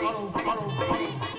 Follow, follow, follow.